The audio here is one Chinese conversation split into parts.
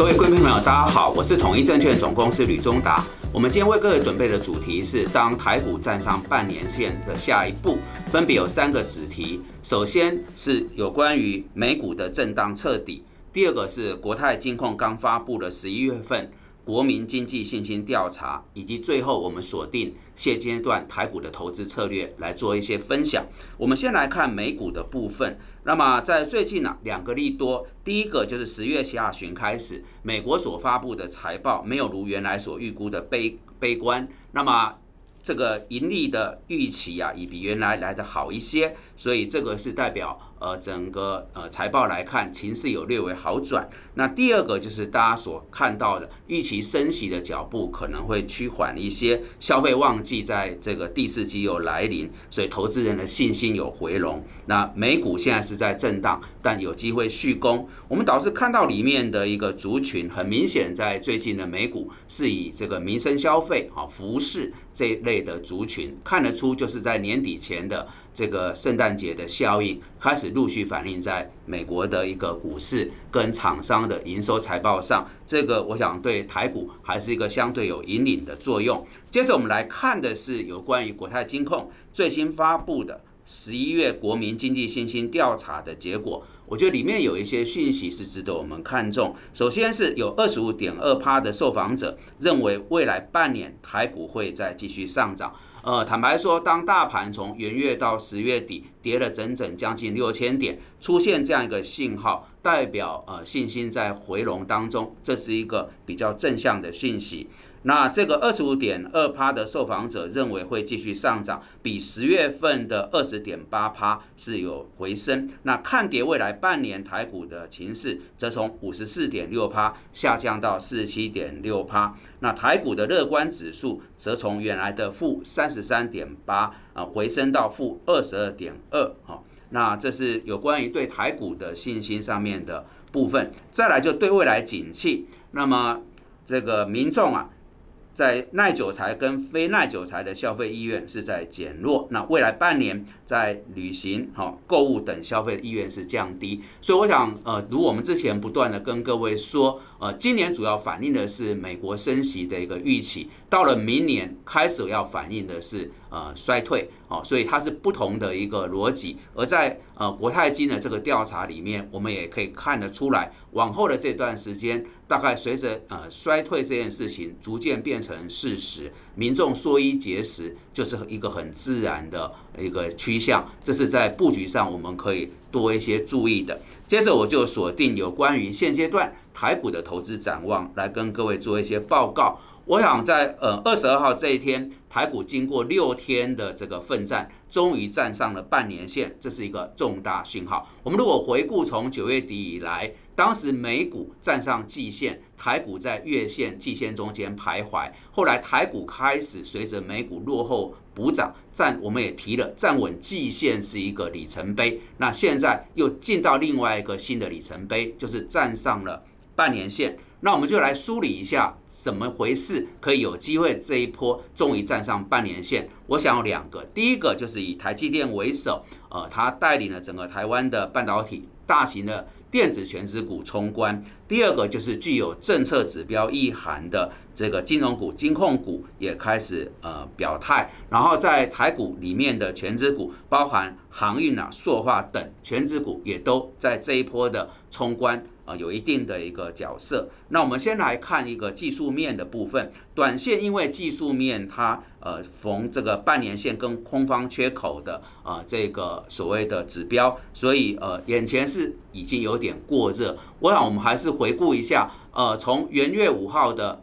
各位贵宾朋友，大家好，我是统一证券总公司吕中达。我们今天为各位准备的主题是当台股站上半年线的下一步，分别有三个子题。首先是有关于美股的震荡彻底，第二个是国泰金控刚发布的十一月份。国民经济信心调查，以及最后我们锁定现阶段台股的投资策略来做一些分享。我们先来看美股的部分。那么在最近呢，两个利多，第一个就是十月下旬开始，美国所发布的财报没有如原来所预估的悲悲观。那么这个盈利的预期啊，也比原来来的好一些，所以这个是代表。呃，整个呃财报来看，情势有略微好转。那第二个就是大家所看到的，预期升息的脚步可能会趋缓一些，消费旺季在这个第四季有来临，所以投资人的信心有回笼。那美股现在是在震荡，但有机会续攻。我们倒是看到里面的一个族群，很明显在最近的美股是以这个民生消费、啊服饰这一类的族群，看得出就是在年底前的。这个圣诞节的效应开始陆续反映在美国的一个股市跟厂商的营收财报上，这个我想对台股还是一个相对有引领的作用。接着我们来看的是有关于国泰金控最新发布的十一月国民经济信心调查的结果，我觉得里面有一些讯息是值得我们看重。首先是有二十五点二趴的受访者认为未来半年台股会再继续上涨。呃，坦白说，当大盘从元月到十月底跌了整整将近六千点，出现这样一个信号，代表呃信心在回笼当中，这是一个比较正向的讯息。那这个二十五点二趴的受访者认为会继续上涨，比十月份的二十点八趴是有回升。那看跌未来半年台股的情势，则从五十四点六趴下降到四十七点六趴。那台股的乐观指数则从原来的负三十三点八啊回升到负二十二点二。哈，那这是有关于对台股的信心上面的部分。再来就对未来景气，那么这个民众啊。在耐久材跟非耐久材的消费意愿是在减弱，那未来半年在旅行、哈购物等消费的意愿是降低，所以我想，呃，如我们之前不断的跟各位说，呃，今年主要反映的是美国升息的一个预期，到了明年开始要反映的是呃衰退，哦，所以它是不同的一个逻辑。而在呃国泰金的这个调查里面，我们也可以看得出来，往后的这段时间。大概随着呃衰退这件事情逐渐变成事实，民众缩衣节食就是一个很自然的一个趋向，这是在布局上我们可以多一些注意的。接着我就锁定有关于现阶段台股的投资展望，来跟各位做一些报告。我想在呃二十二号这一天，台股经过六天的这个奋战，终于站上了半年线，这是一个重大讯号。我们如果回顾从九月底以来，当时美股站上季线，台股在月线、季线中间徘徊。后来台股开始随着美股落后补涨，站我们也提了站稳季线是一个里程碑。那现在又进到另外一个新的里程碑，就是站上了半年线。那我们就来梳理一下怎么回事，可以有机会这一波终于站上半年线。我想有两个，第一个就是以台积电为首，呃，它带领了整个台湾的半导体大型的电子全值股冲关；第二个就是具有政策指标意涵的这个金融股、金控股也开始呃表态。然后在台股里面的全值股，包含航运啊、塑化等全值股，也都在这一波的冲关。有一定的一个角色。那我们先来看一个技术面的部分。短线因为技术面它呃逢这个半年线跟空方缺口的啊这个所谓的指标，所以呃眼前是已经有点过热。我想我们还是回顾一下，呃从元月五号的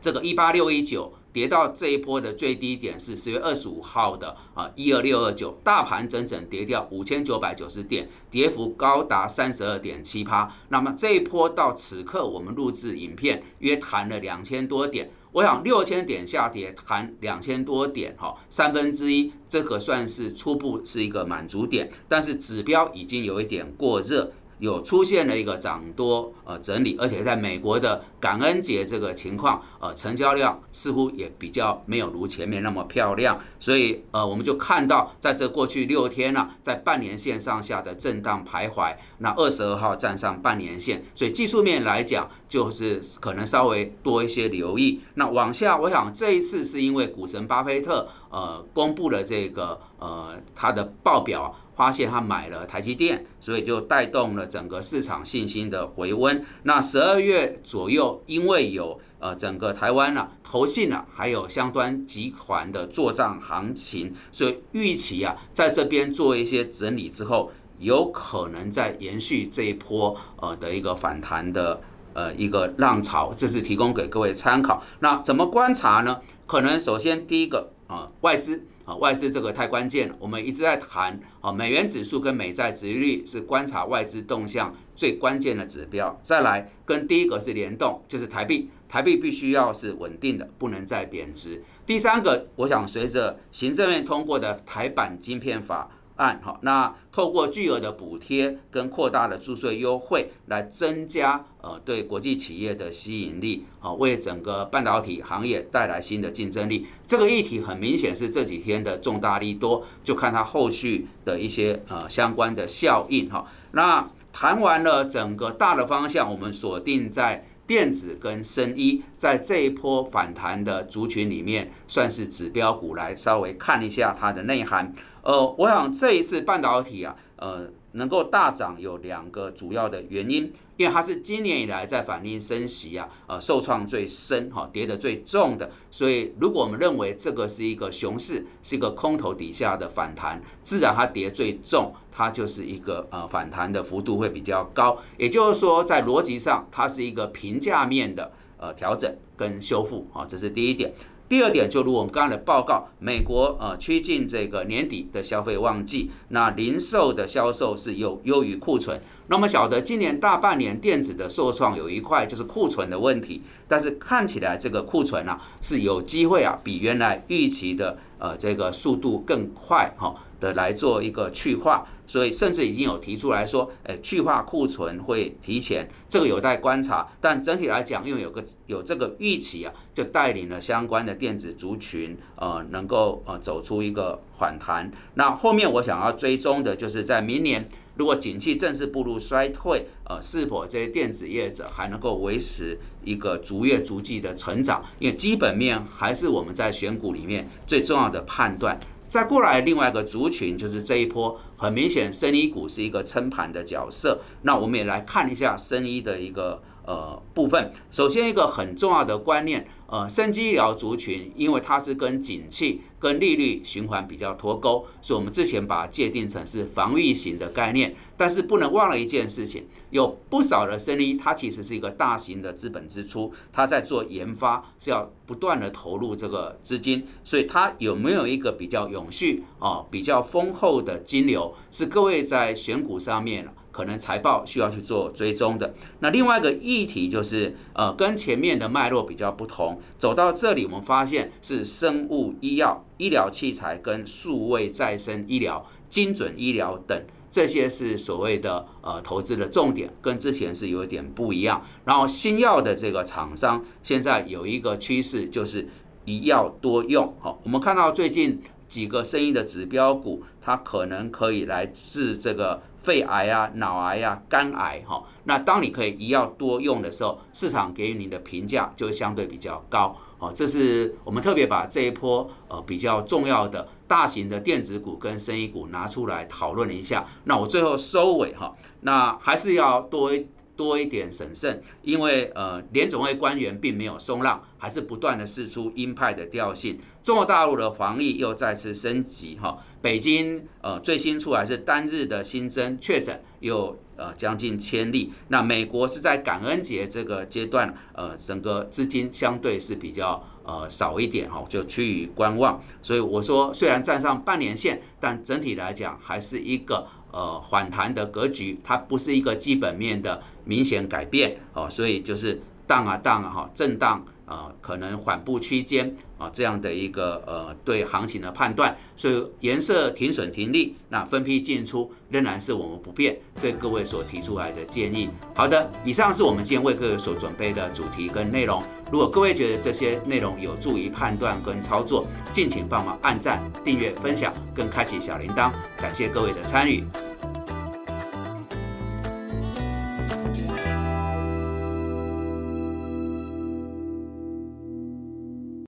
这个一八六一九。跌到这一波的最低点是十月二十五号的啊一二六二九，大盘整整跌掉五千九百九十点，跌幅高达三十二点七趴。那么这一波到此刻我们录制影片约弹了两千多点，我想六千点下跌弹两千多点哈，三分之一这个算是初步是一个满足点，但是指标已经有一点过热。有出现了一个涨多呃整理，而且在美国的感恩节这个情况，呃，成交量似乎也比较没有如前面那么漂亮，所以呃，我们就看到在这过去六天呢，在半年线上下的震荡徘徊，那二十二号站上半年线，所以技术面来讲，就是可能稍微多一些留意。那往下，我想这一次是因为股神巴菲特呃公布了这个呃他的报表。发现他买了台积电，所以就带动了整个市场信心的回温。那十二月左右，因为有呃整个台湾呢投信啊，还有相关集团的做账行情，所以预期啊在这边做一些整理之后，有可能再延续这一波呃的一个反弹的呃一个浪潮。这是提供给各位参考。那怎么观察呢？可能首先第一个啊外资。啊，外资这个太关键了。我们一直在谈啊，美元指数跟美债殖利率是观察外资动向最关键的指标。再来，跟第一个是联动，就是台币，台币必须要是稳定的，不能再贬值。第三个，我想随着行政院通过的台版晶片法。案好，那透过巨额的补贴跟扩大的注税优惠来增加呃对国际企业的吸引力，好为整个半导体行业带来新的竞争力。这个议题很明显是这几天的重大利多，就看它后续的一些呃相关的效应哈。那谈完了整个大的方向，我们锁定在电子跟生医，在这一波反弹的族群里面，算是指标股来稍微看一下它的内涵。呃，我想这一次半导体啊，呃，能够大涨有两个主要的原因，因为它是今年以来在反映升息啊，呃，受创最深哈，跌得最重的，所以如果我们认为这个是一个熊市，是一个空头底下的反弹，自然它跌最重，它就是一个呃反弹的幅度会比较高，也就是说在逻辑上它是一个平价面的呃调整跟修复啊，这是第一点。第二点，就如我们刚才的报告，美国呃趋近这个年底的消费旺季，那零售的销售是有优于库存。那么晓得今年大半年电子的受创有一块就是库存的问题，但是看起来这个库存啊是有机会啊比原来预期的呃这个速度更快哈。的来做一个去化，所以甚至已经有提出来说，诶，去化库存会提前，这个有待观察。但整体来讲，因为有个有这个预期啊，就带领了相关的电子族群，呃，能够呃走出一个反弹。那后面我想要追踪的就是在明年，如果景气正式步入衰退，呃，是否这些电子业者还能够维持一个逐月逐季的成长？因为基本面还是我们在选股里面最重要的判断。再过来另外一个族群，就是这一波很明显，生医股是一个撑盘的角色。那我们也来看一下生医的一个呃部分。首先一个很重要的观念。呃，生机医疗族群，因为它是跟景气、跟利率循环比较脱钩，所以我们之前把它界定成是防御型的概念。但是不能忘了一件事情，有不少的生意，它其实是一个大型的资本支出，它在做研发是要不断的投入这个资金，所以它有没有一个比较永续啊、比较丰厚的金流，是各位在选股上面可能财报需要去做追踪的。那另外一个议题就是，呃，跟前面的脉络比较不同。走到这里，我们发现是生物医药、医疗器材跟数位再生医疗、精准医疗等，这些是所谓的呃投资的重点，跟之前是有一点不一样。然后新药的这个厂商现在有一个趋势，就是一药多用。好，我们看到最近几个生意的指标股，它可能可以来治这个。肺癌啊、脑癌啊、肝癌哈，那当你可以一药多用的时候，市场给予你的评价就会相对比较高。哦，这是我们特别把这一波呃比较重要的大型的电子股跟生意股拿出来讨论一下。那我最后收尾哈，那还是要多。多一点审慎，因为呃联总会官员并没有松浪，还是不断的试出鹰派的调性。中国大陆的防疫又再次升级哈，北京呃最新出来是单日的新增确诊又呃将近千例。那美国是在感恩节这个阶段，呃整个资金相对是比较呃少一点哈，就趋于观望。所以我说虽然站上半年线，但整体来讲还是一个。呃，反弹的格局，它不是一个基本面的明显改变哦，所以就是荡啊荡啊哈，震荡呃可能缓步区间啊这样的一个呃对行情的判断，所以颜色停损停利，那分批进出仍然是我们不变对各位所提出来的建议。好的，以上是我们今天为各位所准备的主题跟内容。如果各位觉得这些内容有助于判断跟操作，敬请帮忙按赞、订阅、分享，跟开启小铃铛。感谢各位的参与。